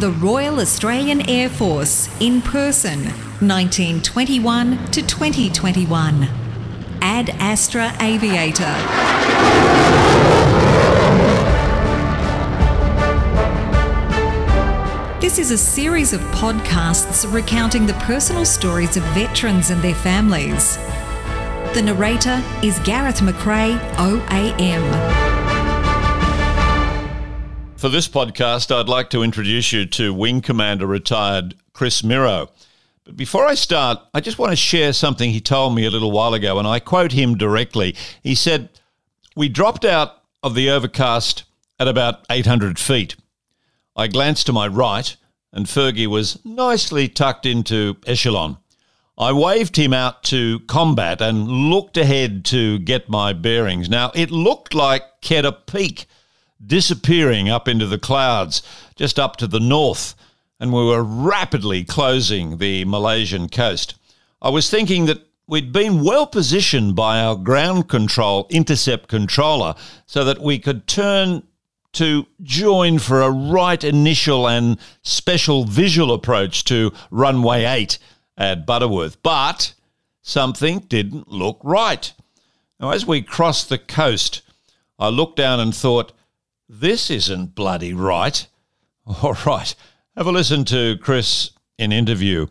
The Royal Australian Air Force in person, 1921 to 2021. Ad Astra Aviator. This is a series of podcasts recounting the personal stories of veterans and their families. The narrator is Gareth McRae, OAM. For this podcast, I'd like to introduce you to Wing Commander retired Chris Mirow. But before I start, I just want to share something he told me a little while ago, and I quote him directly. He said, We dropped out of the overcast at about 800 feet. I glanced to my right, and Fergie was nicely tucked into echelon. I waved him out to combat and looked ahead to get my bearings. Now, it looked like Keddah Peak disappearing up into the clouds just up to the north, and we were rapidly closing the Malaysian coast. I was thinking that we'd been well positioned by our ground control intercept controller so that we could turn to join for a right initial and special visual approach to runway 8 at Butterworth. But something didn't look right. Now, as we crossed the coast, I looked down and thought, this isn't bloody right. All right, have a listen to Chris in interview,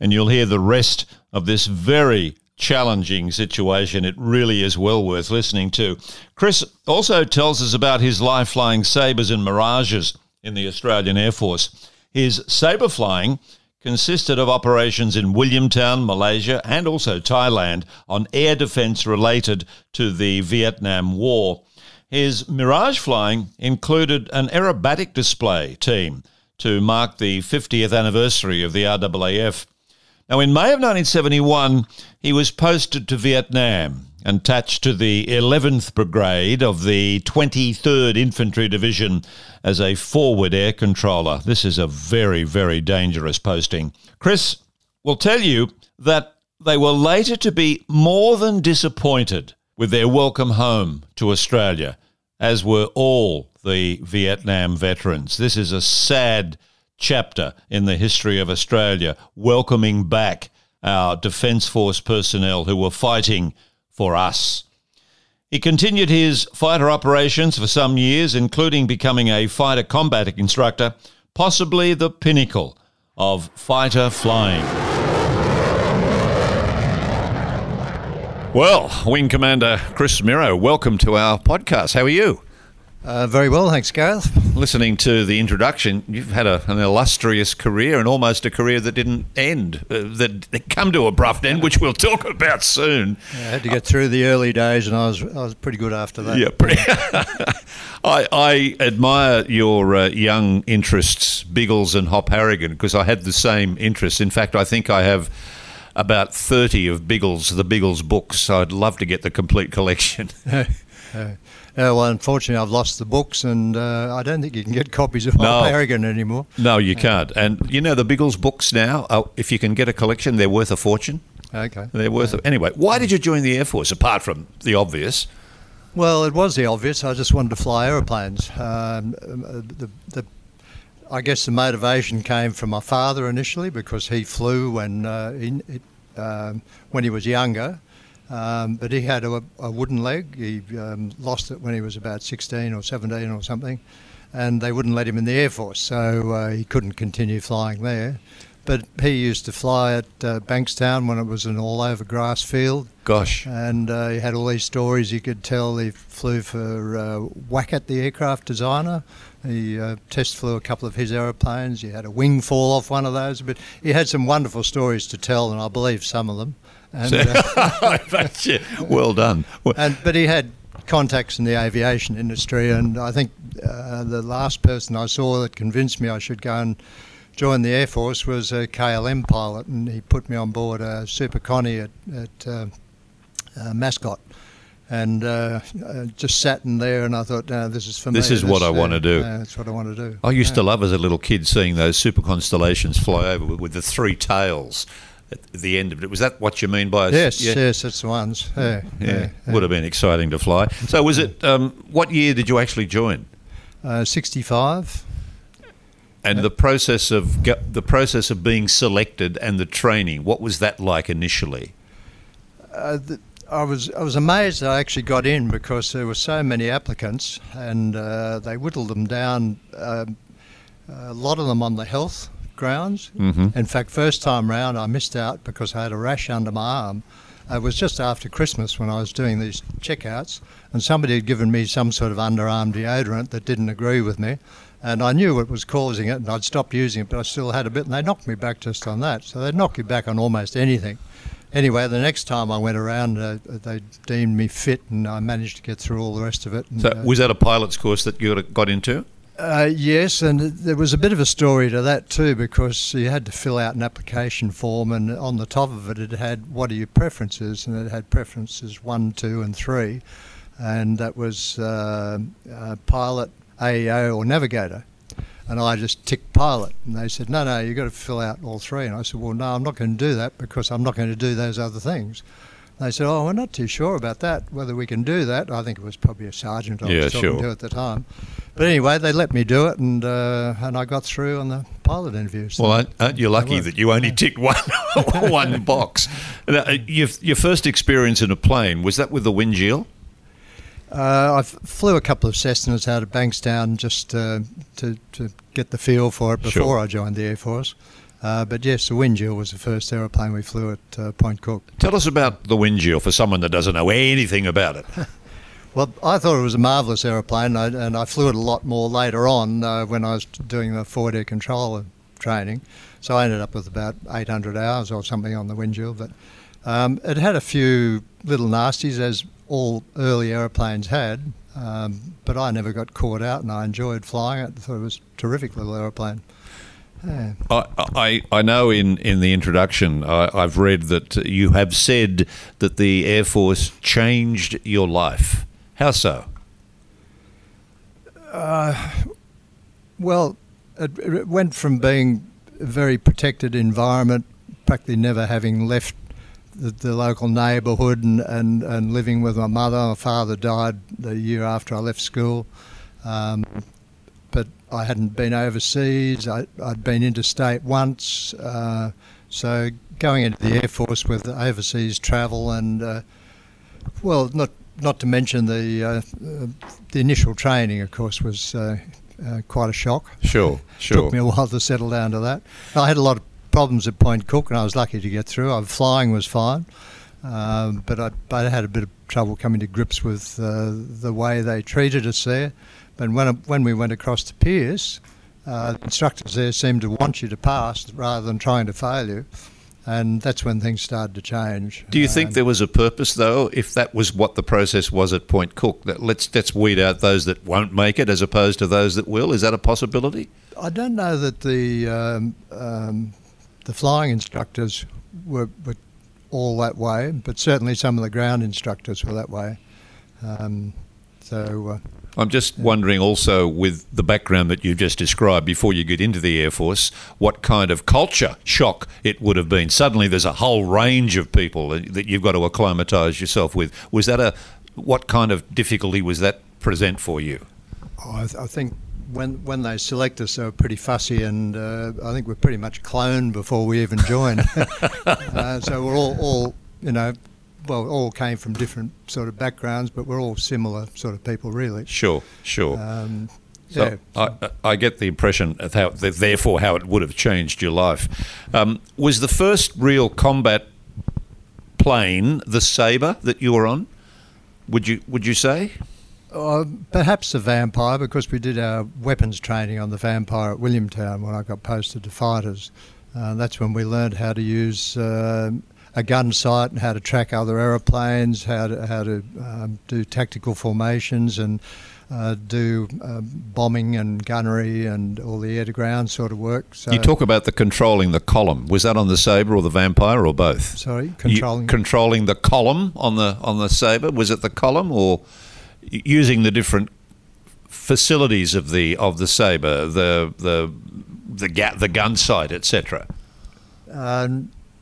and you'll hear the rest of this very challenging situation. It really is well worth listening to. Chris also tells us about his life flying sabres and mirages in the Australian Air Force. His sabre flying consisted of operations in Williamtown, Malaysia, and also Thailand on air defence related to the Vietnam War. His Mirage flying included an aerobatic display team to mark the 50th anniversary of the RAAF. Now, in May of 1971, he was posted to Vietnam and attached to the 11th Brigade of the 23rd Infantry Division as a forward air controller. This is a very, very dangerous posting. Chris will tell you that they were later to be more than disappointed with their welcome home to Australia as were all the Vietnam veterans. This is a sad chapter in the history of Australia, welcoming back our Defence Force personnel who were fighting for us. He continued his fighter operations for some years, including becoming a fighter combat instructor, possibly the pinnacle of fighter flying. Well, Wing Commander Chris Mirow, welcome to our podcast. How are you? Uh, very well, thanks, Gareth. Listening to the introduction, you've had a, an illustrious career and almost a career that didn't end, uh, that, that come to a abrupt end, which we'll talk about soon. Yeah, I had to get through the early days, and I was I was pretty good after that. Yeah, pretty. I, I admire your uh, young interests, Biggles and Hop Harrigan, because I had the same interests. In fact, I think I have about 30 of Biggles, the Biggles books. I'd love to get the complete collection. Uh, well, unfortunately, I've lost the books, and uh, I don't think you can get copies of no. Harrigan anymore. No, you can't. And you know the Biggles books now. Uh, if you can get a collection, they're worth a fortune. Okay. They're worth. A, anyway, why did you join the Air Force apart from the obvious? Well, it was the obvious. I just wanted to fly aeroplanes. Um, uh, the, the I guess the motivation came from my father initially because he flew when uh, in, it, um, when he was younger, um, but he had a, a wooden leg. He um, lost it when he was about 16 or 17 or something, and they wouldn't let him in the Air Force, so uh, he couldn't continue flying there. But he used to fly at uh, Bankstown when it was an all over grass field. Gosh. And uh, he had all these stories he could tell. He flew for uh, Wackett, the aircraft designer. He uh, test flew a couple of his aeroplanes. He had a wing fall off one of those. But he had some wonderful stories to tell, and I believe some of them. And, uh, well done. And, but he had contacts in the aviation industry, and I think uh, the last person I saw that convinced me I should go and join the Air Force was a KLM pilot, and he put me on board a Super Connie at, at uh, uh, Mascot. And uh, just sat in there, and I thought, no, this is for this me. Is this is what I want to do. that's what I want to do. I used yeah. to love as a little kid seeing those super constellations fly over with, with the three tails at the end of it. Was that what you mean by? Yes, yeah. yes, it's the ones. Yeah, yeah, yeah, would have been exciting to fly. So, was it? Um, what year did you actually join? Uh, Sixty-five. And the process of the process of being selected and the training, what was that like initially? Uh, the, I was I was amazed that I actually got in because there were so many applicants, and uh, they whittled them down. Um, a lot of them on the health grounds. Mhm. In fact, first time round, I missed out because I had a rash under my arm. It was just after Christmas when I was doing these checkouts, and somebody had given me some sort of underarm deodorant that didn't agree with me. And I knew what was causing it, and I'd stopped using it, but I still had a bit, and they knocked me back just on that. So they'd knock you back on almost anything. Anyway, the next time I went around, uh, they deemed me fit, and I managed to get through all the rest of it. And, So uh, was that a pilot's course that you got into? uh, yes, and there was a bit of a story to that too because you had to fill out an application form, and on the top of it, it had what are your preferences, and it had preferences one, two, and three, and that was uh, uh, pilot, AEO, or navigator. And I just ticked pilot, and they said, "No, no, you've got to fill out all three. And I said, "Well, no, I'm not going to do that because I'm not going to do those other things." They said, "Oh, we're not too sure about that. Whether we can do that." I think it was probably a sergeant I Yeah, was talking sure. to at the time. But anyway, they let me do it, and uh, and I got through on the pilot interview. So Well, aren't, aren't you lucky that you only ticked one one box? Now, uh, your, your first experience in a plane was that with the Winjeel? Uh, I flew a couple of Cessnas out of Bankstown just uh, to to get the feel for it before Sure. I joined the Air Force. Uh, but yes, the Winjeel was the first aeroplane we flew at uh, Point Cook. Tell us about the Winjeel for someone that doesn't know anything about it. Well, I thought it was a marvellous aeroplane, and I, and I flew it a lot more later on uh, when I was doing the forward air controller training. So I ended up with about 800 hours or something on the Winjeel. But um, it had a few little nasties, as all early aeroplanes had. Um, but I never got caught out, and I enjoyed flying it. thought it was a terrific little aeroplane. Yeah. I, I, I know in, in the introduction I, I've read that you have said that the Air Force changed your life. How so? Well, it, it went from being a very protected environment, practically never having left the, the local neighbourhood and, and, and living with my mother. My father died the year after I left school. Um, but I hadn't been overseas. I, I'd been interstate once. Uh, so going into the Air Force with overseas travel and, uh, well, not not to mention the uh, uh, the initial training, of course, was uh, uh, quite a shock. Sure, sure. Took me a while to settle down to that. I had a lot of problems at Point Cook, and I was lucky to get through. I, flying was fine, um, but I, I had a bit of trouble coming to grips with uh, the way they treated us there. But when when we went across to Pearce, uh, instructors there seemed to want you to pass rather than trying to fail you, and that's when things started to change. Do you think Um, there was a purpose, though, if that was what the process was at Point Cook? That let's let's weed out those that won't make it, as opposed to those that will. Is that a possibility? I don't know that the um, um, the flying instructors were, were all that way, but certainly some of the ground instructors were that way. Um, so uh, I'm just wondering also, with the background that you've just described before you get into the Air Force, what kind of culture shock it would have been. Suddenly there's a whole range of people that you've got to acclimatise yourself with. Was that a. What kind of difficulty was that present for you? I, th- I think when when they select us, they were pretty fussy, and uh, I think we're pretty much cloned before we even joined. uh, so we're all, all you know. Well, all came from different sort of backgrounds, but we're all similar sort of people, really. Sure, sure. Um, So yeah. I, I get the impression of how, that therefore, how it would have changed your life. Um, was the first real combat plane the Sabre that you were on? Would you Would you say? Uh, perhaps the Vampire, because we did our weapons training on the Vampire at Williamtown when I got posted to fighters. Uh, that's when we learned how to use uh, a gun sight and how to track other aeroplanes, how to how to um, do tactical formations and uh, do um, bombing and gunnery and all the air to ground sort of work. So, You talk about the controlling the column. Was that on the Sabre or the Vampire or both? sorry, You- controlling. controlling the column on the on the Sabre. Was it the column or using the different facilities of the of the Sabre, the the the ga- the gun sight, etc. Uh,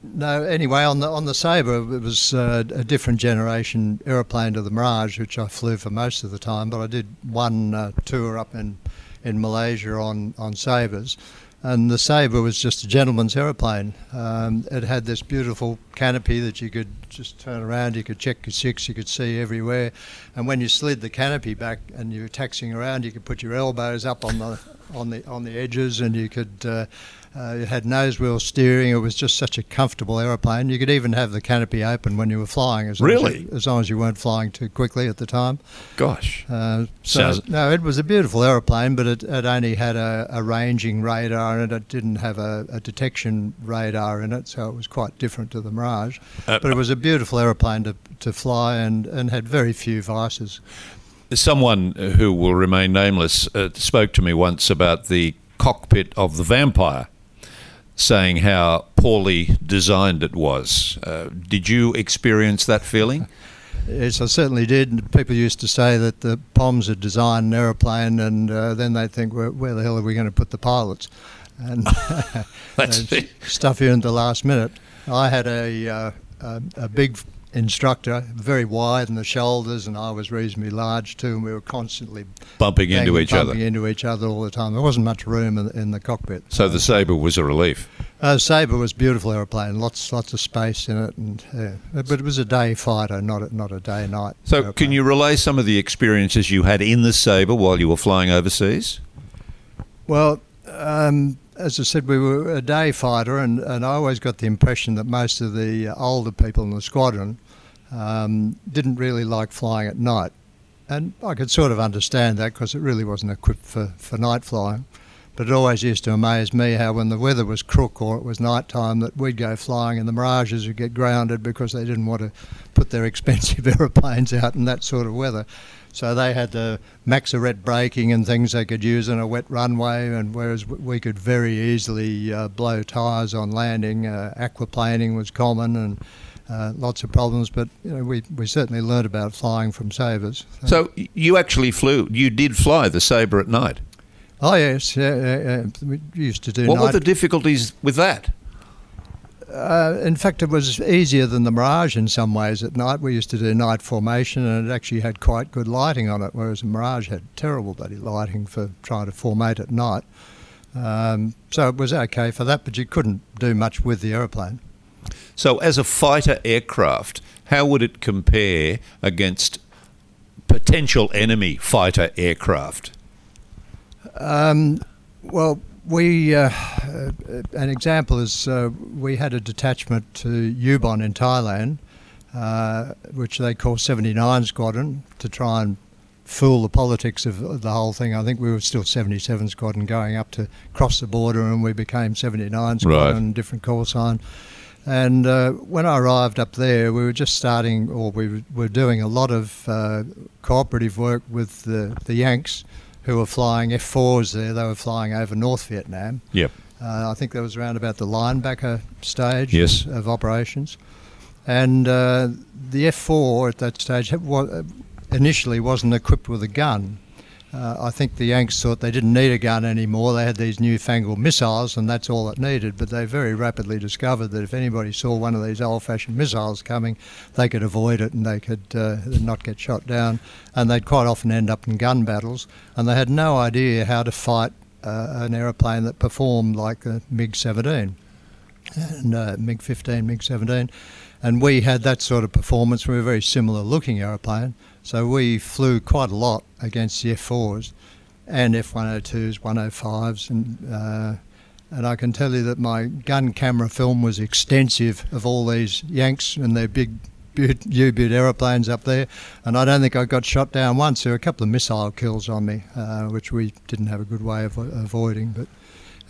no, anyway, on the on the Sabre, it was uh, a different generation aeroplane to the Mirage, which I flew for most of the time. But I did one uh, tour up in in Malaysia on, on Sabres. And the Sabre was just a gentleman's aeroplane. Um, it had this beautiful canopy that you could just turn around, you could check your six, you could see everywhere. And when you slid the canopy back and you were taxiing around, you could put your elbows up on the on the on the edges, and you could uh, uh, it had nose wheel steering. It was just such a comfortable aeroplane. You could even have the canopy open when you were flying, as really, long as, you, as, long as you weren't flying too quickly at the time. Gosh, uh, so no, it was a beautiful aeroplane, but it, it only had a, a, ranging radar and it. It didn't have a, a, detection radar in it, so it was quite different to the Mirage. Uh, but it was a beautiful aeroplane to to fly and and had very few vices. Someone who will remain nameless uh, spoke to me once about the cockpit of the Vampire saying how poorly designed it was. Uh, did you experience that feeling? Yes, I certainly did. People used to say that the Poms had designed an aeroplane, and uh, then they'd think, where, where, the hell are we going to put the pilots? And stuff you in the last minute. I had a, uh, a, a big instructor, very wide in the shoulders, and I was reasonably large too, and we were constantly bumping into each bumping other. into each other all the time. There wasn't much room in, in the cockpit. So the Sabre was a relief. Uh, Sabre was a beautiful aeroplane, lots lots of space in it, and yeah. but it was a day fighter, not a, not a day night. So aeroplane. can you relay some of the experiences you had in the Sabre while you were flying overseas? Well. Um, as I said, we were a day fighter, and, and I always got the impression that most of the older people in the squadron um, didn't really like flying at night. And I could sort of understand that because it really wasn't equipped for, for night flying. But it always used to amaze me how when the weather was crook or it was night time that we'd go flying and the Mirages would get grounded because they didn't want to put their expensive aeroplanes out in that sort of weather. So they had the Maxaret braking and things they could use on a wet runway, and whereas we could very easily uh, blow tyres on landing, uh, aquaplaning was common, and uh, lots of problems. But you know, we we certainly learned about flying from Sabres. So you actually flew, you did fly the Sabre at night. Oh yes, yeah, yeah, yeah. we used to do. What were the difficulties with that? Uh, in fact, it was easier than the Mirage in some ways at night. We used to do night formation and it actually had quite good lighting on it, whereas the Mirage had terrible bloody lighting for trying to formate at night. Um, so it was okay for that, but you couldn't do much with the aeroplane. So, as a fighter aircraft, how would it compare against potential enemy fighter aircraft? Um, well, we uh, an example is uh, we had a detachment to Ubon in Thailand, uh, which they call 79 Squadron, to try and fool the politics of the whole thing. I think we were still 77 Squadron going up to cross the border, and we became 79 Squadron, right. different call sign. And uh, when I arrived up there, we were just starting, or we were doing a lot of uh, cooperative work with the, the Yanks who were flying F4s there. They were flying over North Vietnam. Yep. Uh, I think that was around about the linebacker stage yes. of, of operations. And uh, the F4 at that stage initially wasn't equipped with a gun. Uh, I think the Yanks thought they didn't need a gun anymore. They had these newfangled missiles, and that's all it needed. But they very rapidly discovered that if anybody saw one of these old-fashioned missiles coming, they could avoid it and they could uh, not get shot down. And they'd quite often end up in gun battles. And they had no idea how to fight uh, an aeroplane that performed like a MiG-17 and uh, MiG-15, MiG-17. And we had that sort of performance. We were a very similar looking aeroplane. So we flew quite a lot against the F4s and F102s, 105s, and uh, and I can tell you that my gun camera film was extensive of all these Yanks and their big U-boot aeroplanes up there, and I don't think I got shot down once. There were a couple of missile kills on me, uh, which we didn't have a good way of avoiding, but.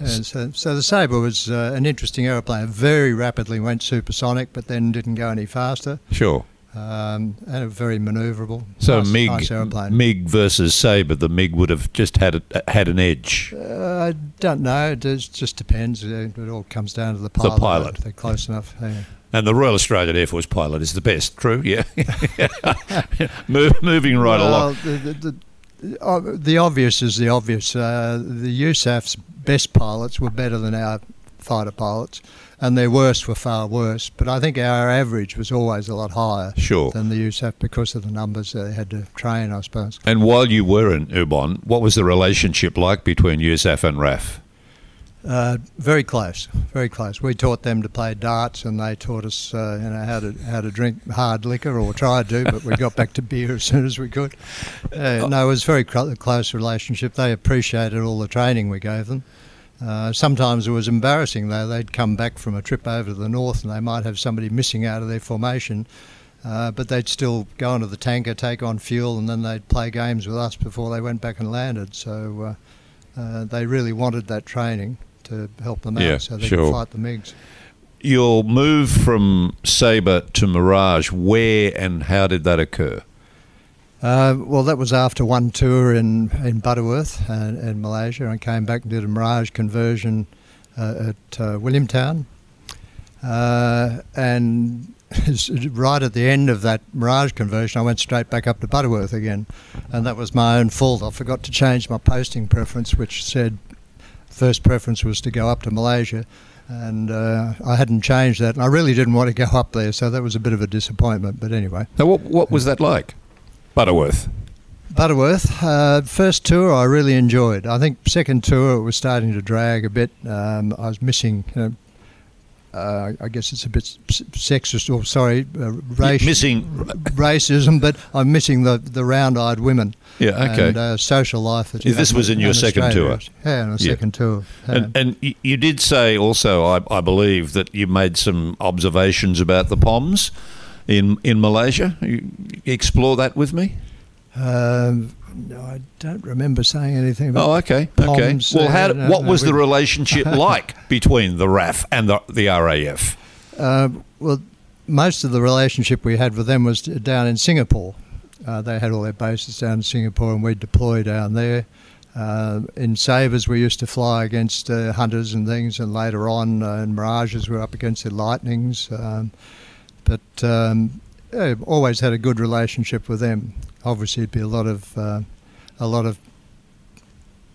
So, so, the Sabre was uh, an interesting aeroplane. It very rapidly went supersonic, but then didn't go any faster. Sure um, and very manoeuvrable. So nice, MiG, nice MiG versus Sabre, the MiG would have just had a, had an edge. Uh, I don't know. It just depends. It all comes down to the pilot. The pilot. They're close enough. Yeah. And the Royal Australian Air Force pilot is the best. True. Yeah. Moving right well, along. The, the, the, uh, the, obvious is the obvious. Uh, the USAF's best pilots were better than our fighter pilots, and their worst were far worse. But I think our average was always a lot higher Sure. than the USAF because of the numbers they had to train, I suppose. And while you were in Ubon, what was the relationship like between USAF and RAF? Uh, very close, very close. We taught them to play darts, and they taught us, uh, you know, how to how to drink hard liquor, or tried to, but we got back to beer as soon as we could. Uh, no, it was a very cl- close relationship. They appreciated all the training we gave them. Uh, sometimes it was embarrassing though. They'd come back from a trip over to the north, and they might have somebody missing out of their formation. Uh, but they'd still go into the tanker, take on fuel, and then they'd play games with us before they went back and landed. So uh, uh, they really wanted that training to help them Yeah, out so they sure. could fight the MiGs. Your move from Sabre to Mirage, where and how did that occur? Uh, well, that was after one tour in, in Butterworth and in Malaysia. I came back and did a Mirage conversion uh, at uh, Williamtown. Uh, and right at the end of that Mirage conversion, I went straight back up to Butterworth again. And that was my own fault. I forgot to change my posting preference, which said first preference was to go up to Malaysia. And uh, I hadn't changed that. And I really didn't want to go up there. So that was a bit of a disappointment. But anyway. Now, what, what was that like? Butterworth. Butterworth, uh, first tour I really enjoyed. I think second tour it was starting to drag a bit. Um, I was missing, you know, uh, I guess it's a bit sexist or sorry, uh, race, Missing. racism, but I'm missing the, the round-eyed women. Yeah, okay. And uh, social life. This was in your second Australia. tour? Yeah, on a Yeah. second tour. yeah. And, and you did say also, I, I believe, that you made some observations about the POMs in in Malaysia. You explore that with me. Um, no, I don't remember saying anything about Oh, okay, okay. Well, how, no, what no, was the relationship like between the RAF and the, the RAF? Uh, well, most of the relationship we had with them was down in Singapore. Uh, they had all their bases down in Singapore, and we'd deploy down there. Uh, in Sabres, we used to fly against uh, Hunters and things, and later on uh, in Mirages, we were up against the Lightnings. Um, but um, yeah, always had a good relationship with them. Obviously, it'd be a lot of uh, a lot of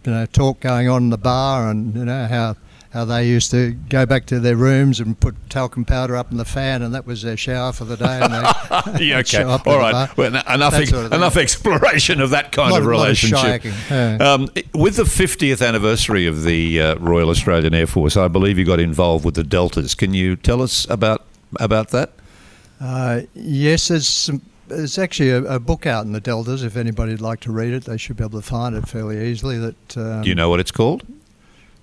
you know talk going on in the bar, and you know how how they used to go back to their rooms and put talcum powder up in the fan, and that was their shower for the day. And they yeah, okay. All right. Well, enough, ex- sort of enough exploration of that kind Lot- of lot of relationship. yeah. um, with the 50th anniversary of the uh, Royal Australian Air Force, I believe you got involved with the Deltas. Can you tell us about about that? Uh, yes, there's some, there's actually a, a book out in the Deltas. If anybody'd like to read it, they should be able to find it fairly easily. That um, Do you know what it's called?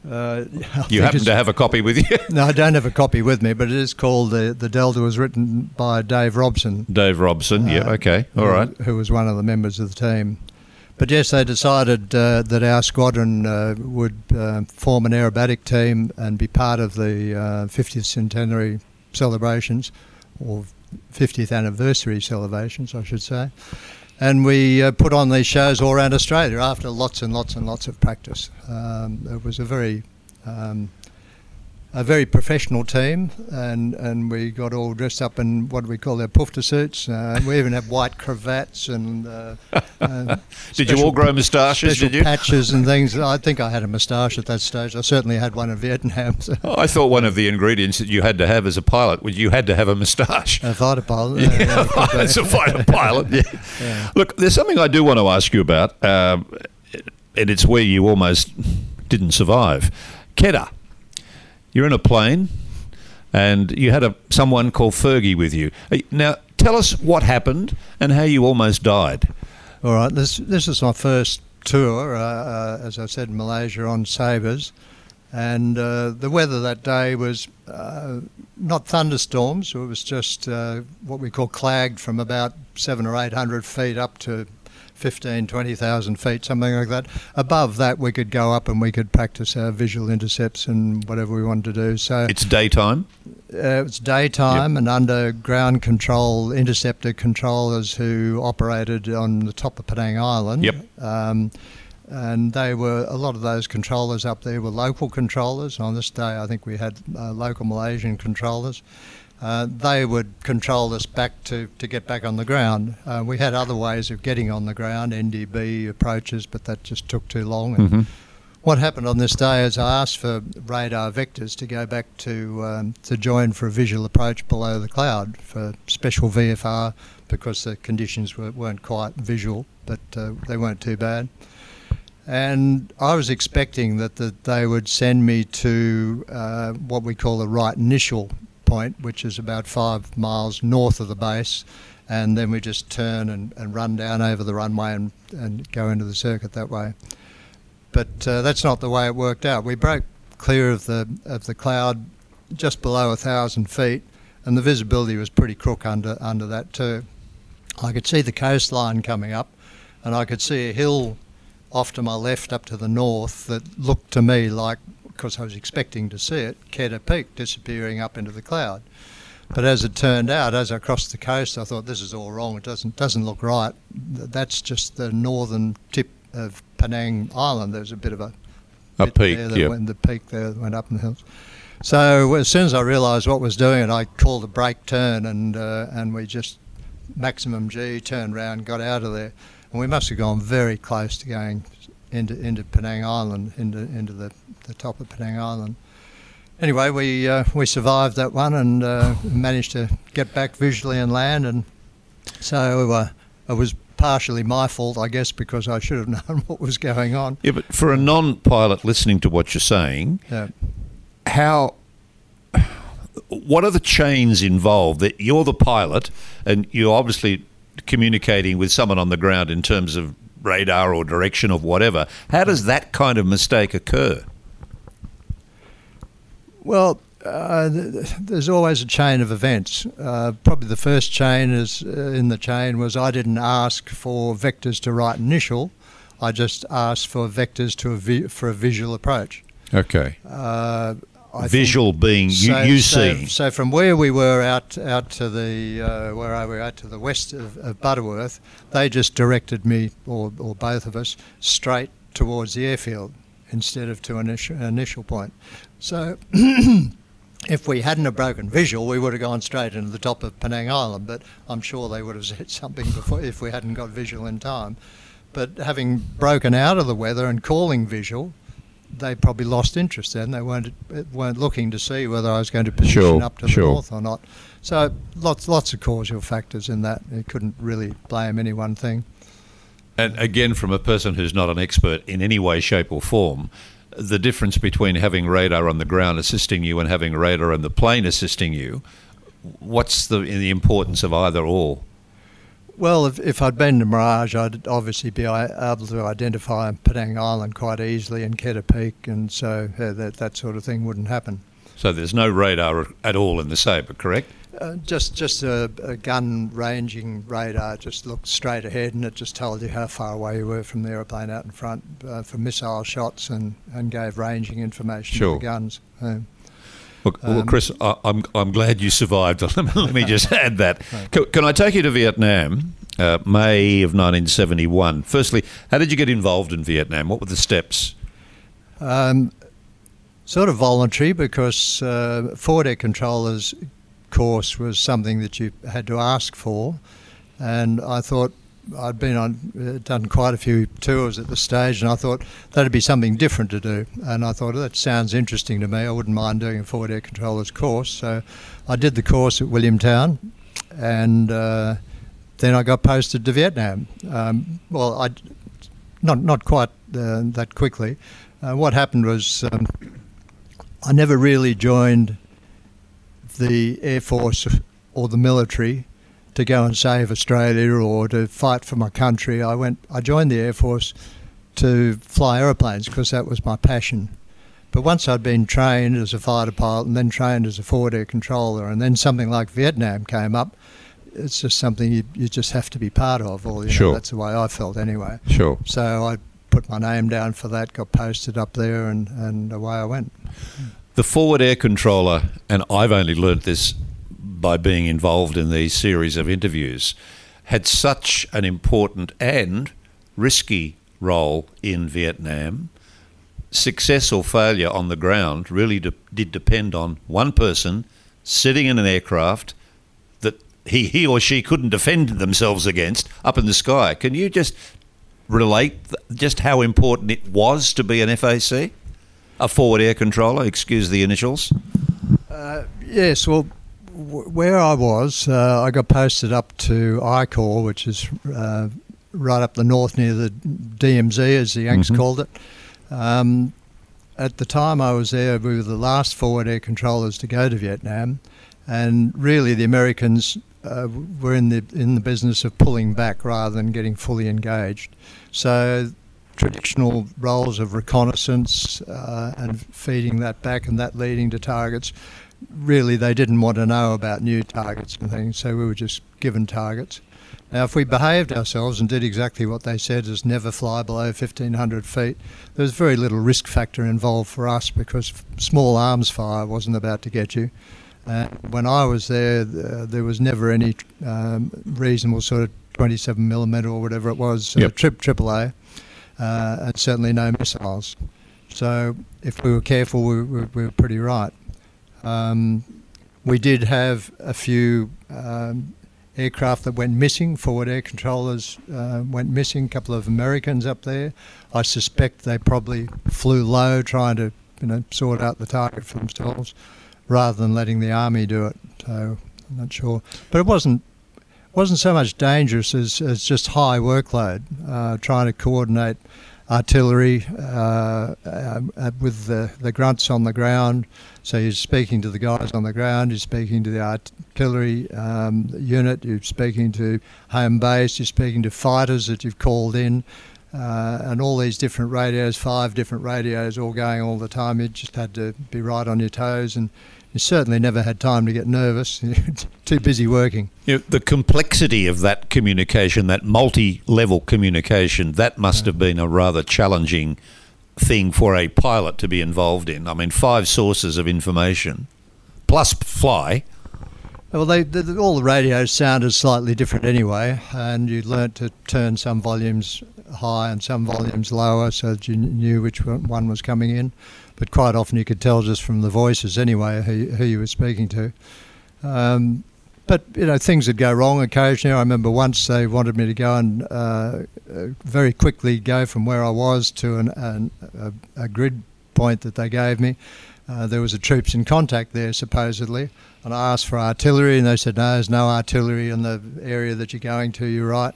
Uh, You happen to have a copy with you? No, I don't have a copy with me, but it is called the the Delta. Was written by Dave Robson. Dave Robson. yeah, uh, okay. All who- right. Who was one of the members of the team. But yes, they decided uh, that our squadron uh, would uh, form an aerobatic team and be part of the uh, 50th centenary celebrations, or 50th anniversary celebrations, I should say. And we uh, put on these shows all around Australia after lots and lots and lots of practice. Um, it was a very um, a very professional team, and, and we got all dressed up in what we call our pufter suits. Uh, we even had white cravats and. Uh, uh, Did you all grow moustaches? Did you? patches and things. I think I had a moustache at that stage. I certainly had one in Vietnam. So. Oh, I thought one of the ingredients that you had to have as a pilot was you had to have a moustache. A fighter pilot. uh, Yeah, yeah, as a fighter pilot. Yeah. Look, there's something I do want to ask you about, um, and it's where you almost didn't survive. Keddah, you're in a plane, and you had a someone called Fergie with you. Uh, Now, tell us what happened and how you almost died. All right, this this is my first tour, uh, uh, as I said, in Malaysia on Sabres, and uh, the weather that day was uh, not thunderstorms. It was just uh, what we call clagged from about seven or eight hundred feet up to 15, 20,000 feet, something like that. Above that, we could go up and we could practice our visual intercepts and whatever we wanted to do. So It's daytime. uh, it's daytime and under ground control interceptor controllers who operated on the top of Penang Island. Yep. Um, and they were a lot of those controllers up there were local controllers. On this day, I think we had uh, local Malaysian controllers. Uh, they would control us back to, to get back on the ground. Uh, we had other ways of getting on the ground, NDB approaches, but that just took too long. Mhm. what happened on this day is I asked for radar vectors to go back to um, to join for a visual approach below the cloud for special VFR because the conditions were, weren't quite visual, but uh, they weren't too bad. And I was expecting that the, they would send me to uh, what we call the right initial point, which is about five miles north of the base, and then we just turn and, and run down over the runway and, and go into the circuit that way. But uh, that's not the way it worked out. We broke clear of the of the cloud just below a thousand feet, and the visibility was pretty crook under under that too. I could see the coastline coming up, and I could see a hill off to my left up to the north that looked to me like, because I was expecting to see it, Keddah Peak disappearing up into the cloud. But as it turned out, as I crossed the coast, I thought this is all wrong. It doesn't doesn't look right. That's just the northern tip of Penang Island. There's a bit of a, a peak, there yep. went, the peak there went up in the hills. So as soon as I realised what was doing it, I called a break turn and uh, and we just maximum G turned around, got out of there and we must have gone very close to going into into Penang Island, into into the, the top of Penang Island. Anyway, we uh, we survived that one and uh, managed to get back visually and land, and so uh, it was partially my fault, I guess, because I should have known what was going on. Yeah, but for a non-pilot listening to what you're saying, yeah. how what are the chains involved? That you're the pilot, and you're obviously communicating with someone on the ground in terms of radar or direction of whatever. How does that kind of mistake occur? Well, uh, there's always a chain of events. Uh, probably the first chain is uh, in the chain was I didn't ask for vectors to right initial. I just asked for vectors to a vi- for a visual approach. Okay. I Visual being you, so, you so, see. So from where we were out out to the uh, where are we out to the west of, of, Butterworth, they just directed me or, or both of us straight towards the airfield instead of to an initial, initial point. So. if we hadn't have broken visual, we would have gone straight into the top of Penang Island. But I'm sure they would have said something before if we hadn't got visual in time. But having broken out of the weather and calling visual, they probably lost interest then. They weren't weren't looking to see whether I was going to position sure, up to sure. the north or not. So lots lots of causal factors in that. You couldn't really blame any one thing. And again, from a person who's not an expert in any way, shape, or form, the difference between having radar on the ground assisting you and having radar on the plane assisting you, what's the the importance of either or? Well, if, if I'd been to Mirage, I'd obviously be able to identify Penang Island quite easily and Keddah Peak, and so uh, that, that sort of thing wouldn't happen. So there's no radar at all in the Sabre, correct? Uh, just just a, a, gun ranging radar just looked straight ahead and it just told you how far away you were from the aeroplane out in front uh, for missile shots and, and gave ranging information sure. to the guns. Um, Look, well, um, Chris, I, am I'm glad you survived. Let me just add that. Can, can, I take you to Vietnam, uh, May of 1971? Firstly, how did you get involved in Vietnam? What were the steps? Um, sort of voluntary because uh, forward air controllers course was something that you had to ask for, and I thought I'd been on, uh, done quite a few tours at the stage, and I thought that'd be something different to do. And I thought that sounds interesting to me. I wouldn't mind doing a forward air controller's course. So I did the course at Williamtown, and uh, then I got posted to Vietnam. Um, well, I not not quite uh, that quickly. Uh, what happened was um, I never really joined the Air Force or the military to go and save Australia or to fight for my country. I went. I joined the Air Force to fly aeroplanes because that was my passion. But once I'd been trained as a fighter pilot and then trained as a forward air controller, and then something like Vietnam came up, it's just something you, you just have to be part of. Or sure. Know, that's the way I felt anyway. Sure. So I put my name down for that, got posted up there, and, and away I went. The forward air controller, and I've only learnt this by being involved in these series of interviews, had such an important and risky role in Vietnam. Success or failure on the ground really de- did depend on one person sitting in an aircraft that he, he or she couldn't defend themselves against up in the sky. Can you just relate just how important it was to be an FAC, a forward air controller? Excuse the initials. Uh, yes, well, where I was, uh, I got posted up to I-Corps, which is uh, right up the north near the DMZ, as the Yanks Mhm. called it. Um, at the time I was there, we were the last forward air controllers to go to Vietnam, and really the Americans uh, were in the in the business of pulling back rather than getting fully engaged. So traditional roles of reconnaissance uh, and feeding that back and that leading to targets. Really, they didn't want to know about new targets and things, so we were just given targets. Now, if we behaved ourselves and did exactly what they said, as never fly below 1,500 feet, there was very little risk factor involved for us because small arms fire wasn't about to get you. Uh, when I was there, uh, there was never any um, reasonable sort of 27 millimeter or whatever it was, Yep. uh, trip AAA, uh, and certainly no missiles. So if we were careful, we, we, we were pretty right. Um, we did have a few um, aircraft that went missing. Forward air controllers uh, went missing. A couple of Americans up there. I suspect they probably flew low, trying to you know sort out the target for themselves, rather than letting the army do it. So I'm not sure, but it wasn't wasn't so much dangerous as, as just high workload, uh, trying to coordinate artillery uh, uh, with the, the grunts on the ground. So you're speaking to the guys on the ground, you're speaking to the artillery um, unit, you're speaking to home base, you're speaking to fighters that you've called in, uh, and all these different radios, five different radios all going all the time. You just had to be right on your toes and you certainly never had time to get nervous. Too busy working. You know, the complexity of that communication, that multi-level communication, that must have been a rather challenging thing for a pilot to be involved in. I mean, five sources of information plus fly. Well, they, the, all the radios sounded slightly different anyway, and you learnt to turn some volumes high and some volumes lower so that you knew which one was coming in. But quite often you could tell just from the voices anyway who, who you were speaking to. Um, but you know things would go wrong occasionally. I remember once they wanted me to go and uh, uh, very quickly go from where I was to an, an, a, a grid point that they gave me. Uh, there was a troops in contact there supposedly, and I asked for artillery, and they said no, there's no artillery in the area that you're going to. You're right.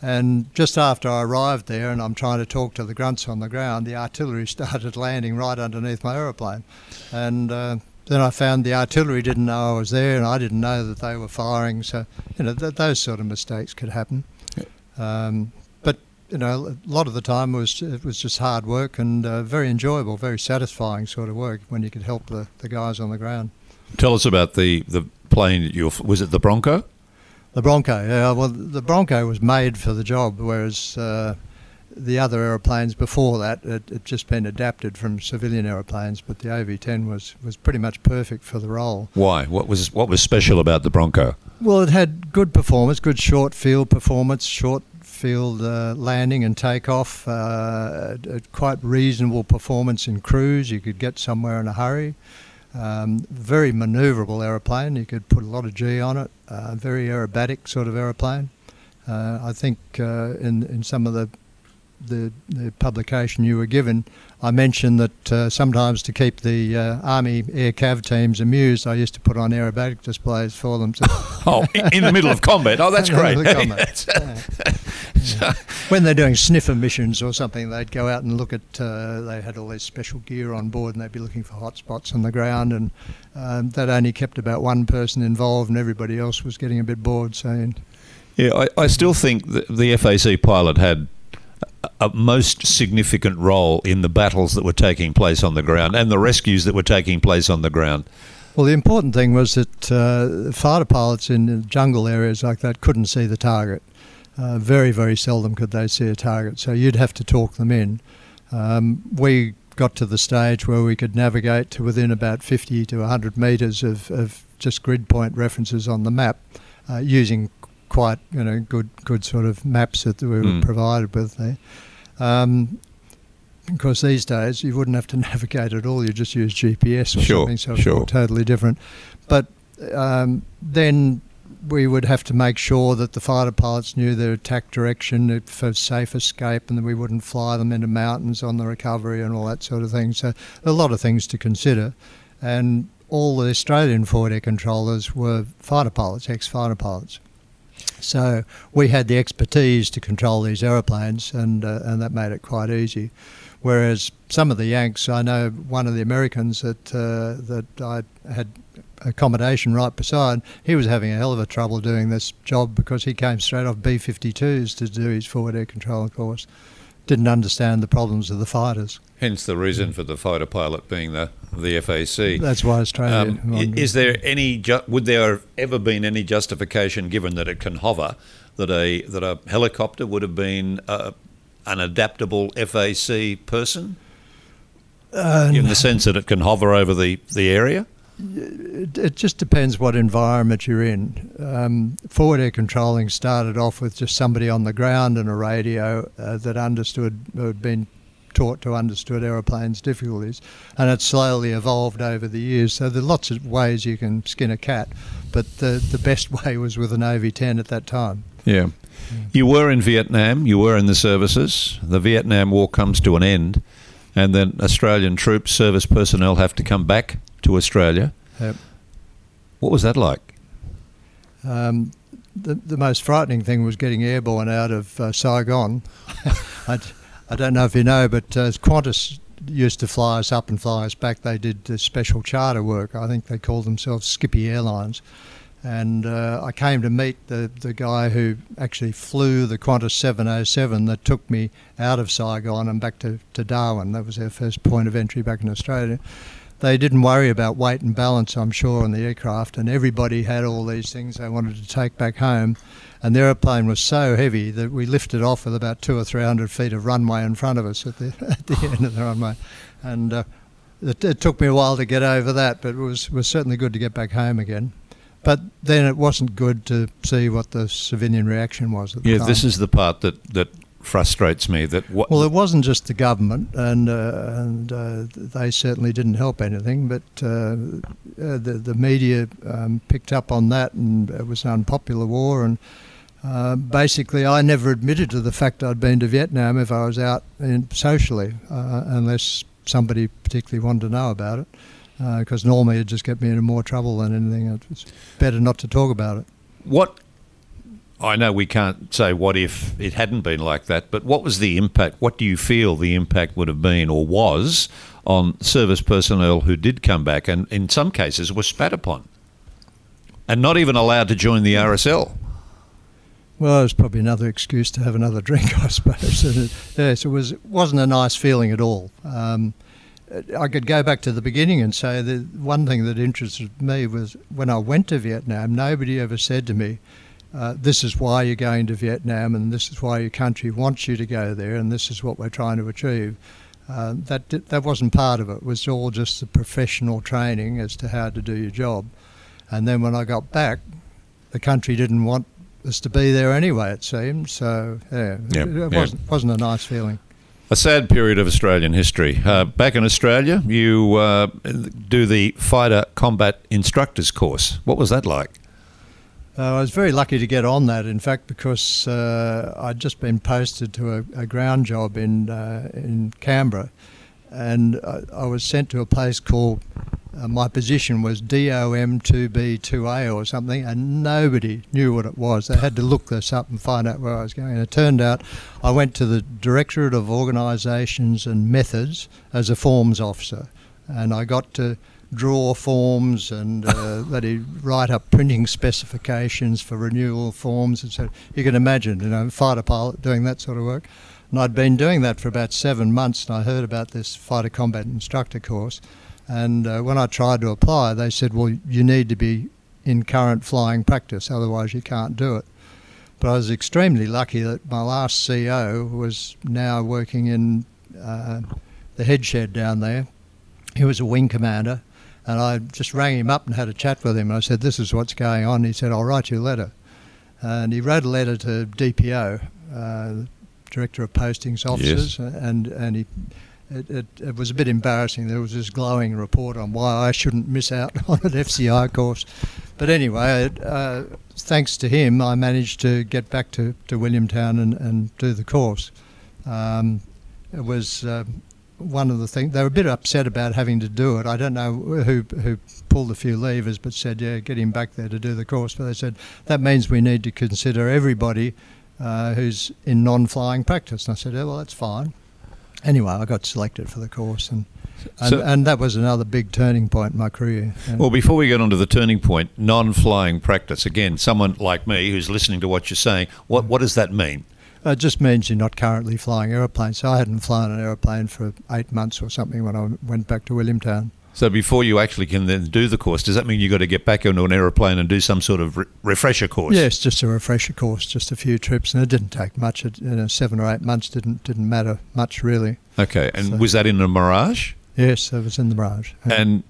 And just after I arrived there, and I'm trying to talk to the grunts on the ground, the artillery started landing right underneath my aeroplane, and uh, then I found the artillery didn't know I was there, and I didn't know that they were firing. So you know th- those sort of mistakes could happen. Um, but you know, a lot of the time it was it was just hard work and uh, very enjoyable, very satisfying sort of work when you could help the, the guys on the ground. Tell us about the, the plane that you was it the Bronco? The Bronco, yeah. Well, the Bronco was made for the job, whereas uh, the other aeroplanes before that it had just been adapted from civilian aeroplanes. But the OV-10 was was pretty much perfect for the role. Why? What was what was special about the Bronco? Well, it had good performance, good short field performance, short field uh, landing and takeoff, uh, a- a quite reasonable performance in cruise. You could get somewhere in a hurry. Um, very manoeuvrable aeroplane. You could put a lot of G on it. Uh, very aerobatic sort of aeroplane. Uh, I think uh, in in some of the, the the publication you were given, I mentioned that uh, sometimes to keep the uh, Army Air Cav teams amused, I used to put on aerobatic displays for them to Oh, in the middle of combat. Oh, that's great. middle of combat. Yeah. Yeah. When they're doing sniffer missions or something, they'd go out and look at. Uh, they had all this special gear on board, and they'd be looking for hot spots on the ground, and um, that only kept about one person involved, and everybody else was getting a bit bored. So, Yeah, I, I still think the FAC pilot had a, most significant role in the battles that were taking place on the ground and the rescues that were taking place on the ground. well, the important thing was that uh, fighter pilots in jungle areas like that couldn't see the target. Uh, very, very seldom could they see a target, so you'd have to talk them in. Um, we got to the stage where we could navigate to within about 50 to 100 metres of, of just grid point references on the map uh, using quite you know good good sort of maps that we were Mm. provided with there. Um, because these days you wouldn't have to navigate at all; you just use GPS or Sure, something, so it's sure. totally different. But um, then we would have to make sure that the fighter pilots knew their attack direction for safe escape and that we wouldn't fly them into mountains on the recovery and all that sort of thing. So a lot of things to consider. And all the Australian forward air controllers were fighter pilots, ex-fighter pilots. So we had the expertise to control these aeroplanes, and uh, and that made it quite easy. Whereas some of the Yanks, I know one of the Americans that uh, that I had accommodation right beside, he was having a hell of a trouble doing this job because he came straight off B-52s to do his forward air control course. Didn't understand the problems of the fighters. Hence the reason for the fighter pilot being the the FAC. That's why Australia. Um, is there any? Ju- would there have ever been any justification, given that it can hover, that a that a helicopter would have been uh, an adaptable FAC person? Uh, in the sense that it can hover over the, the area? It, it just depends what environment you're in. Um, forward air controlling started off with just somebody on the ground and a radio uh, that understood, who had been taught to understood aeroplanes' difficulties, and it slowly evolved over the years. So there are lots of ways you can skin a cat, but the the best way was with an OV-10 at that time. Yeah. You were in Vietnam, you were in the services. The Vietnam War comes to an end, and then Australian troops, service personnel have to come back to Australia. Yep. What was that like? Um, the, the most frightening thing was getting airborne out of uh, Saigon. I, I don't know if you know, but uh, Qantas used to fly us up and fly us back. They did uh, special charter work. I think they called themselves Skippy Airlines and uh, I came to meet the, the guy who actually flew the Qantas 707 that took me out of Saigon and back to, to Darwin. That was our first point of entry back in Australia. They didn't worry about weight and balance, I'm sure, on the aircraft, and everybody had all these things they wanted to take back home. And the aeroplane was so heavy that we lifted off with about two or three hundred feet of runway in front of us at the, at the end of the runway. And uh, it, it, took me a while to get over that, but it was, was certainly good to get back home again. But then it wasn't good to see what the civilian reaction was. yeah, time. this is the part that, that frustrates me. That what well, it wasn't just the government, and uh, and uh, they certainly didn't help anything. But uh, uh, the the media um, picked up on that, and it was an unpopular war. And uh, basically, I never admitted to the fact I'd been to Vietnam if I was out in, socially, uh, unless somebody particularly wanted to know about it because normally it'd just get me into more trouble than anything. It's better not to talk about it. What I know we can't say what if it hadn't been like that, but what was the impact? What do you feel the impact would have been or was on service personnel who did come back and in some cases were spat upon and not even allowed to join the RSL? Well, it was probably another excuse to have another drink, I suppose. yes, it was. It wasn't a nice feeling at all. Um, I could go back to the beginning and say that one thing that interested me was when I went to Vietnam, nobody ever said to me, uh, this is why you're going to Vietnam and this is why your country wants you to go there and this is what we're trying to achieve. Uh, that that wasn't part of it. It was all just the professional training as to how to do your job. And then when I got back, the country didn't want us to be there anyway. It seemed so. Yeah, yep, it, wasn't yep. wasn't a nice feeling. A sad period of Australian history. Uh, back in Australia, you uh, do the fighter combat instructors course. What was that like? Uh, I was very lucky to get on that, in fact, because uh, I'd just been posted to a, a ground job in uh, in Canberra, and I, I, was sent to a place called uh, my position was DOM2B2A or something, and nobody knew what it was. They had to look this up and find out where I was going. And it turned out I went to the Directorate of Organisations and Methods as a forms officer, and I got to draw forms and uh, he write up printing specifications for renewal forms and so you can imagine you know fighter pilot doing that sort of work and I'd been doing that for about seven months and I heard about this fighter combat instructor course and uh, when I tried to apply, they said, well, you need to be in current flying practice, otherwise you can't do it. But I was extremely lucky that my last CO was now working in uh, the head shed down there. He was a wing commander, and I just rang him up and had a chat with him. I said, This is what's going on. He said, I'll write you a letter. And he wrote a letter to DPO, uh, Director of Postings Officers, yes. and, and he it, it, it, was a bit embarrassing. There was this glowing report on why I shouldn't miss out on an FCI course. But anyway, it, uh, thanks to him, I managed to get back to, to Williamtown and, and do the course. Um, it was uh, one of the things they were a bit upset about having to do it. I don't know who who pulled a few levers, but said, "Yeah, get him back there to do the course." But they said that means we need to consider everybody uh, who's in non-flying practice. And I said, "Yeah, well, that's fine." Anyway, I got selected for the course, and and, So- and that was another big turning point in my career. Well, before we get on to the turning point, non-flying practice. Again, someone like me who's listening to what you're saying, what what does that mean? It just means you're not currently flying aeroplanes. So I hadn't flown an aeroplane for eight months or something when I went back to Williamtown. So before you actually can then do the course, does that mean you've got to get back onto an aeroplane and do some sort of re- refresher course? Yes, just a refresher course, just a few trips, and it didn't take much. It, you know, seven or eight months didn't didn't matter much really. Okay, and So- was that in a Mirage? Yes, it was in the Mirage. And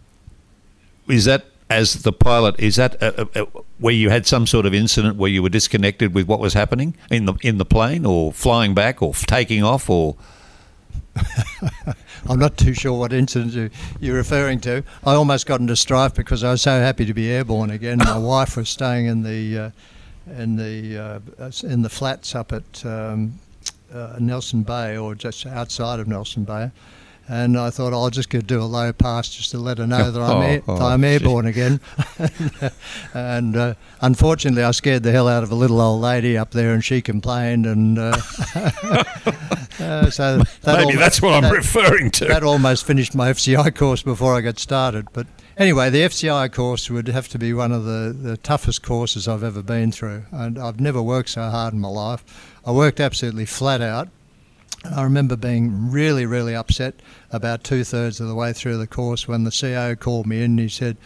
is that as the pilot? Is that uh, uh, uh, where you had some sort of incident where you were disconnected with what was happening in the in the plane, or flying back, or taking off, or I'm not too sure what incident you, you're referring to. I almost got into strife because I was so happy to be airborne again. My wife was staying in the uh, in the uh, in the flats up at um, uh, Nelson Bay or just outside of Nelson Bay. And I thought I'll just go do a low pass just to let her know that I'm, Oh, air, oh, that I'm airborne again. and uh, unfortunately, I scared the hell out of a little old lady up there, and she complained. And uh, uh, so that maybe almo- that's what I'm that- referring to. that almost finished my FCI course before I got started. But anyway, the FCI course would have to be one of the, the toughest courses I've ever been through. And I've never worked so hard in my life. I worked absolutely flat out. I remember being really, really upset about two thirds of the way through the course when the CO called me in and he said,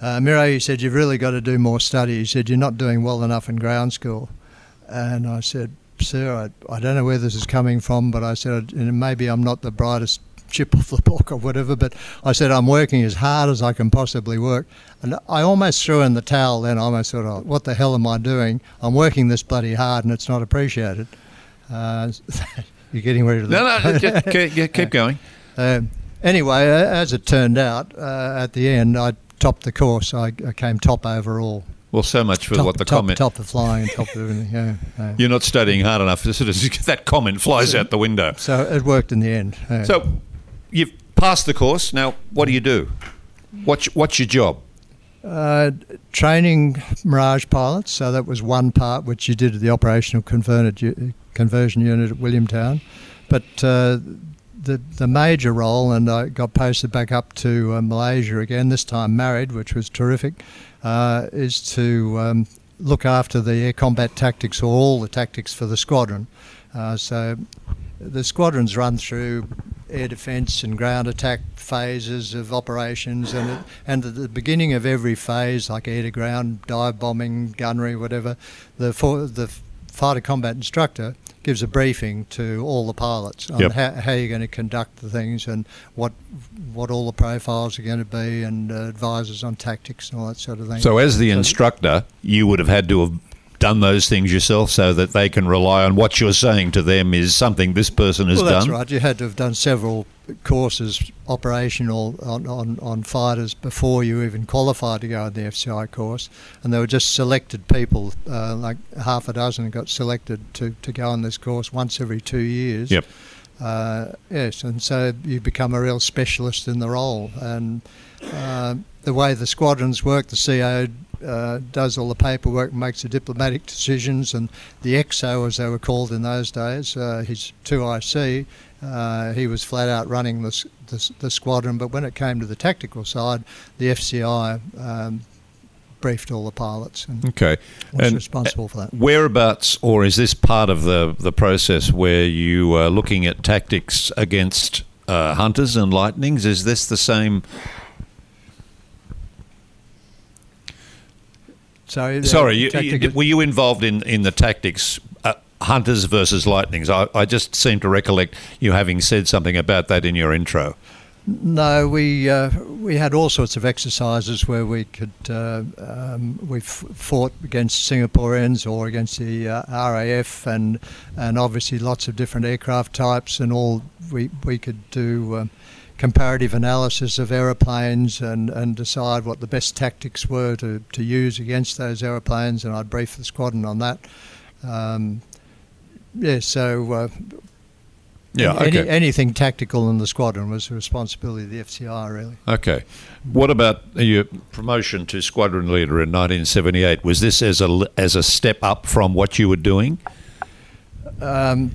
uh, Mirow, he said, you've really got to do more study. He said, you're not doing well enough in ground school. And I said, Sir, I, I don't know where this is coming from, but I said, "And maybe I'm not the brightest chip off the block or whatever, but I said, I'm working as hard as I can possibly work. And I almost threw in the towel then. I almost thought, oh, what the hell am I doing? I'm working this bloody hard and it's not appreciated. Uh, you're getting ready to. no, no, just keep, keep going. Um, anyway, as it turned out, uh, at the end, I topped the course. I, I came top overall. Well, so much for top, what the top, comment. top of flying, top of everything. Yeah, yeah. You're not studying hard enough. That comment flies out the window. So it worked in the end. yeah. So you've passed the course. Now, what do you do? What's what's your job? Uh, training Mirage pilots, so that was one part which you did at the operational converted conversion unit at Williamtown. But uh, the the major role, and I got posted back up to uh, Malaysia again, this time married, which was terrific, uh, is to um, look after the air combat tactics or all the tactics for the squadron. Uh, so the squadrons run through air defence and ground attack phases of operations, and it, and at the beginning of every phase, like air to ground, dive bombing, gunnery, whatever, the for, the fighter combat instructor gives a briefing to all the pilots on Yep. how, how you're going to conduct the things and what what all the profiles are going to be, and uh, advisors on tactics and all that sort of thing. So, as the So- instructor, you would have had to have done those things yourself, so that they can rely on what you're saying to them is something this person has well, that's done. right. You had to have done several courses operational on, on, on fighters before you even qualified to go on the FCI course, and there were just selected people, uh, like half a dozen, got selected to, to go on this course once every two years. Yep. Uh, yes, and so you become a real specialist in the role. And uh, the way the squadrons work, the CO uh, does all the paperwork, makes the diplomatic decisions, and the EXO, as they were called in those days, uh, his 2IC, uh, he was flat out running the, the, the squadron. But when it came to the tactical side, the FCI um, briefed all the pilots and Okay. was And responsible for that. whereabouts, or is this part of the, the process where you are looking at tactics against uh, hunters and lightnings? Is this the same? So, Sorry, you, you, were you involved in, in the tactics? Uh, Hunters versus lightnings. I, I just seem to recollect you having said something about that in your intro. No, we uh, we had all sorts of exercises where we could uh, um, we f- fought against Singaporeans or against the uh, RAF and and obviously lots of different aircraft types and all we we could do um, comparative analysis of aeroplanes and, and decide what the best tactics were to, to use against those aeroplanes and I'd brief the squadron on that. Um, yeah, so uh, Yeah, any, okay. anything tactical in the squadron was the responsibility of the FCI, really. Okay. What about your promotion to squadron leader in 1978? Was this as a as a step up from what you were doing? Um,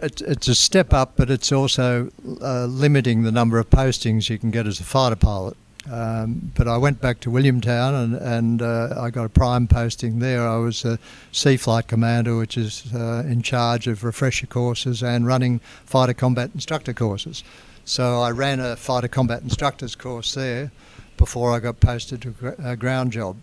it, it's a step up, but it's also uh, limiting the number of postings you can get as a fighter pilot. Um, but I went back to Williamtown and, and uh, I got a prime posting there. I was a C Flight Commander, which is uh, in charge of refresher courses and running fighter combat instructor courses. So I ran a fighter combat instructors course there before I got posted to a ground job.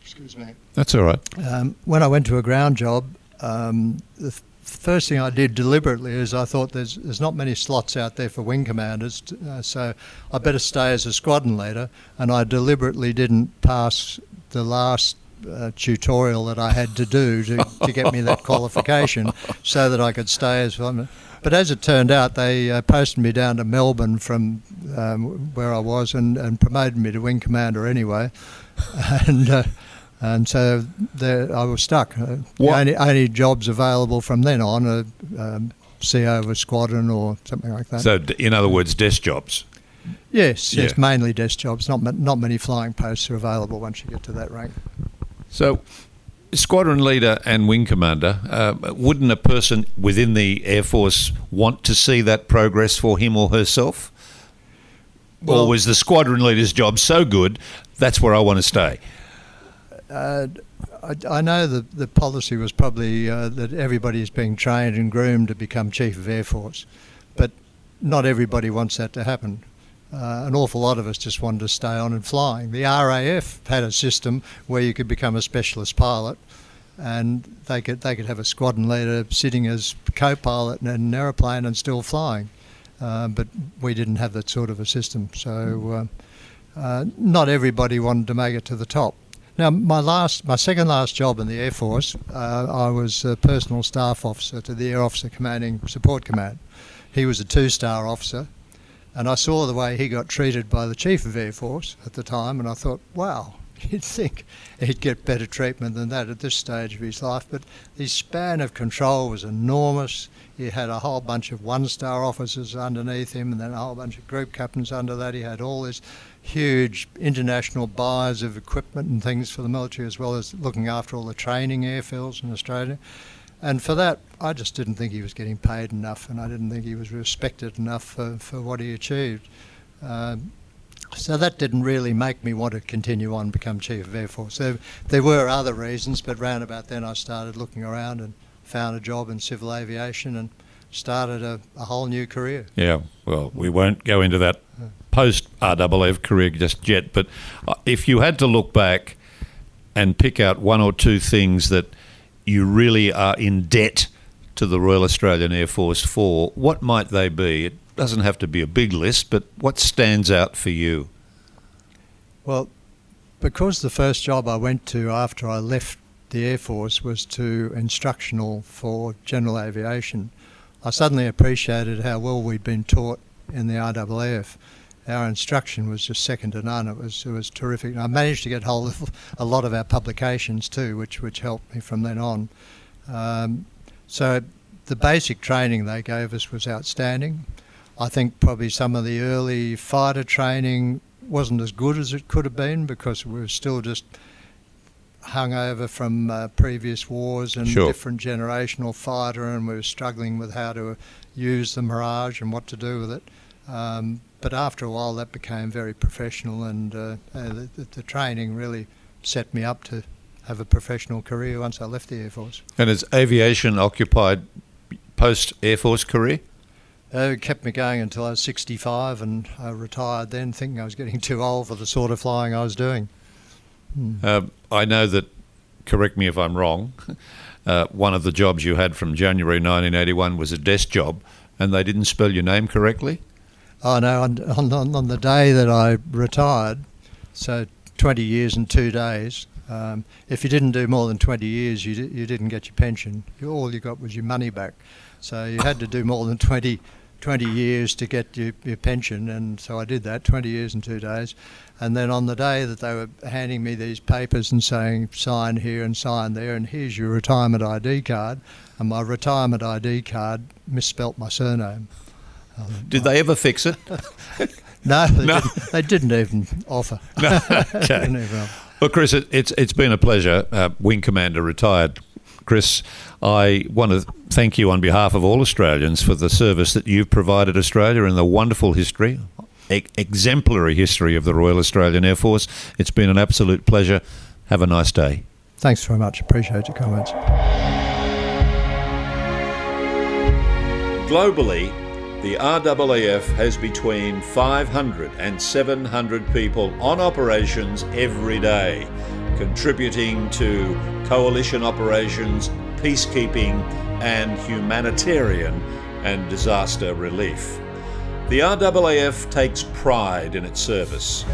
Excuse me. That's all right. Um, when I went to a ground job, um, the f- first thing I did deliberately is I thought there's there's not many slots out there for wing commanders, t- uh, so I better stay as a squadron leader. And I deliberately didn't pass the last uh, tutorial that I had to do to, to get me that qualification, so that I could stay as one. But as it turned out, they uh, posted me down to Melbourne from um, where I was and, and promoted me to wing commander anyway. and uh, and so there, I was stuck. Uh, the only, only jobs available from then on are um, CO of a squadron or something like that. So, in other words, desk jobs. yes, yes, mainly desk jobs. Not not many flying posts are available once you get to that rank. So, squadron leader and wing commander, uh, wouldn't a person within the Air Force want to see that progress for him or herself? or was the squadron leader's job so good, that's where I want to stay? Uh, I, know the the policy was probably uh, that everybody is being trained and groomed to become chief of air force, but not everybody wants that to happen. Uh, an awful lot of us just wanted to stay on and flying. The RAF had a system where you could become a specialist pilot, and they could they could have a squadron leader sitting as co-pilot in an aeroplane and still flying. Uh, but we didn't have that sort of a system, so uh, uh, not everybody wanted to make it to the top. Now, my last, my second last job in the Air Force, uh, I was a personal staff officer to the Air Officer Commanding Support Command. He was a two-star officer, and I saw the way he got treated by the Chief of Air Force at the time, and I thought, wow, you'd think he'd get better treatment than that at this stage of his life. But his span of control was enormous. He had a whole bunch of one-star officers underneath him, and then a whole bunch of group captains under that. He had all this huge international buyers of equipment and things for the military, as well as looking after all the training airfields in Australia. And for that, I just didn't think he was getting paid enough, and I didn't think he was respected enough for, for what he achieved. Um, so that didn't really make me want to continue on and become Chief of Air Force. There, there were other reasons, but round about then I started looking around and found a job in civil aviation and started a, a whole new career. Yeah, well, we won't go into that post RAAF career just yet, but uh, if you had to look back and pick out one or two things that you really are in debt to the Royal Australian Air Force for, what might they be? It doesn't have to be a big list, but what stands out for you? Well, because the first job I went to after I left the Air Force was to instructional for general aviation, I suddenly appreciated how well we'd been taught in the RAAF. Our instruction was just second to none. It was it was terrific. And I managed to get hold of a lot of our publications too, which which helped me from then on. Um, so the basic training they gave us was outstanding. I think probably some of the early fighter training wasn't as good as it could have been because we were still just hung over from uh, previous wars and Sure. different generational fighter, and we were struggling with how to use the Mirage and what to do with it. Um, but after a while, that became very professional, and uh, uh, the, the- training really set me up to have a professional career once I left the Air Force. And has aviation occupied post Air Force career? Uh, it kept me going until I was 65 and I retired then, thinking I was getting too old for the sort of flying I was doing. Uh, I know that, correct me if I'm wrong, uh, one of the jobs you had from January 1981 was a desk job, and they didn't spell your name correctly? Oh no! On, on, on the day that I retired, so 20 years and two days. Um, if you didn't do more than 20 years, you, you didn't get your pension. You, all you got was your money back. So you had to do more than 20, 20 years to get your, your pension, and so I did that 20 years and two days. And then on the day that they were handing me these papers and saying sign here and sign there, and here's your retirement ID card, and my retirement ID card misspelt my surname. Did they ever fix it? No, they, No. Didn't, they didn't even offer. okay. Even offer. Well, Chris, it, it's it's been a pleasure. Uh, Wing Commander retired. Chris, I want to thank you on behalf of all Australians for the service that you've provided Australia and the wonderful history, e- exemplary history of the Royal Australian Air Force. It's been an absolute pleasure. Have a nice day. Thanks very much. Appreciate your comments. Globally, the RAAF has between 500 and 700 people on operations every day, contributing to coalition operations, peacekeeping, and humanitarian and disaster relief. The RAAF takes pride in its service.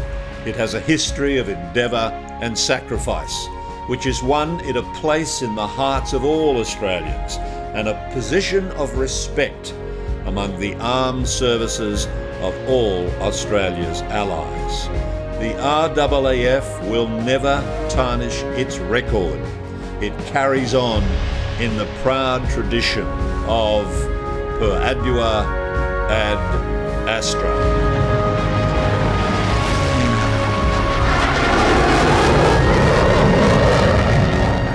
It has a history of endeavour and sacrifice, which has won it a place in the hearts of all Australians and a position of respect among the armed services of all Australia's allies. The RAAF will never tarnish its record. It carries on in the proud tradition of Per Ardua ad Astra.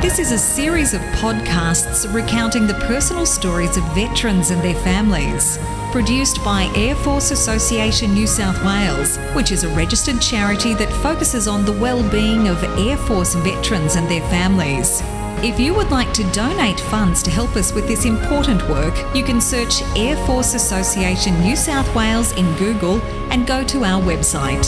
This is a series of podcasts recounting the personal stories of veterans and their families. Produced by Air Force Association New South Wales, which is a registered charity that focuses on the well-being of Air Force veterans and their families. If you would like to donate funds to help us with this important work, you can search Air Force Association New South Wales in Google and go to our website.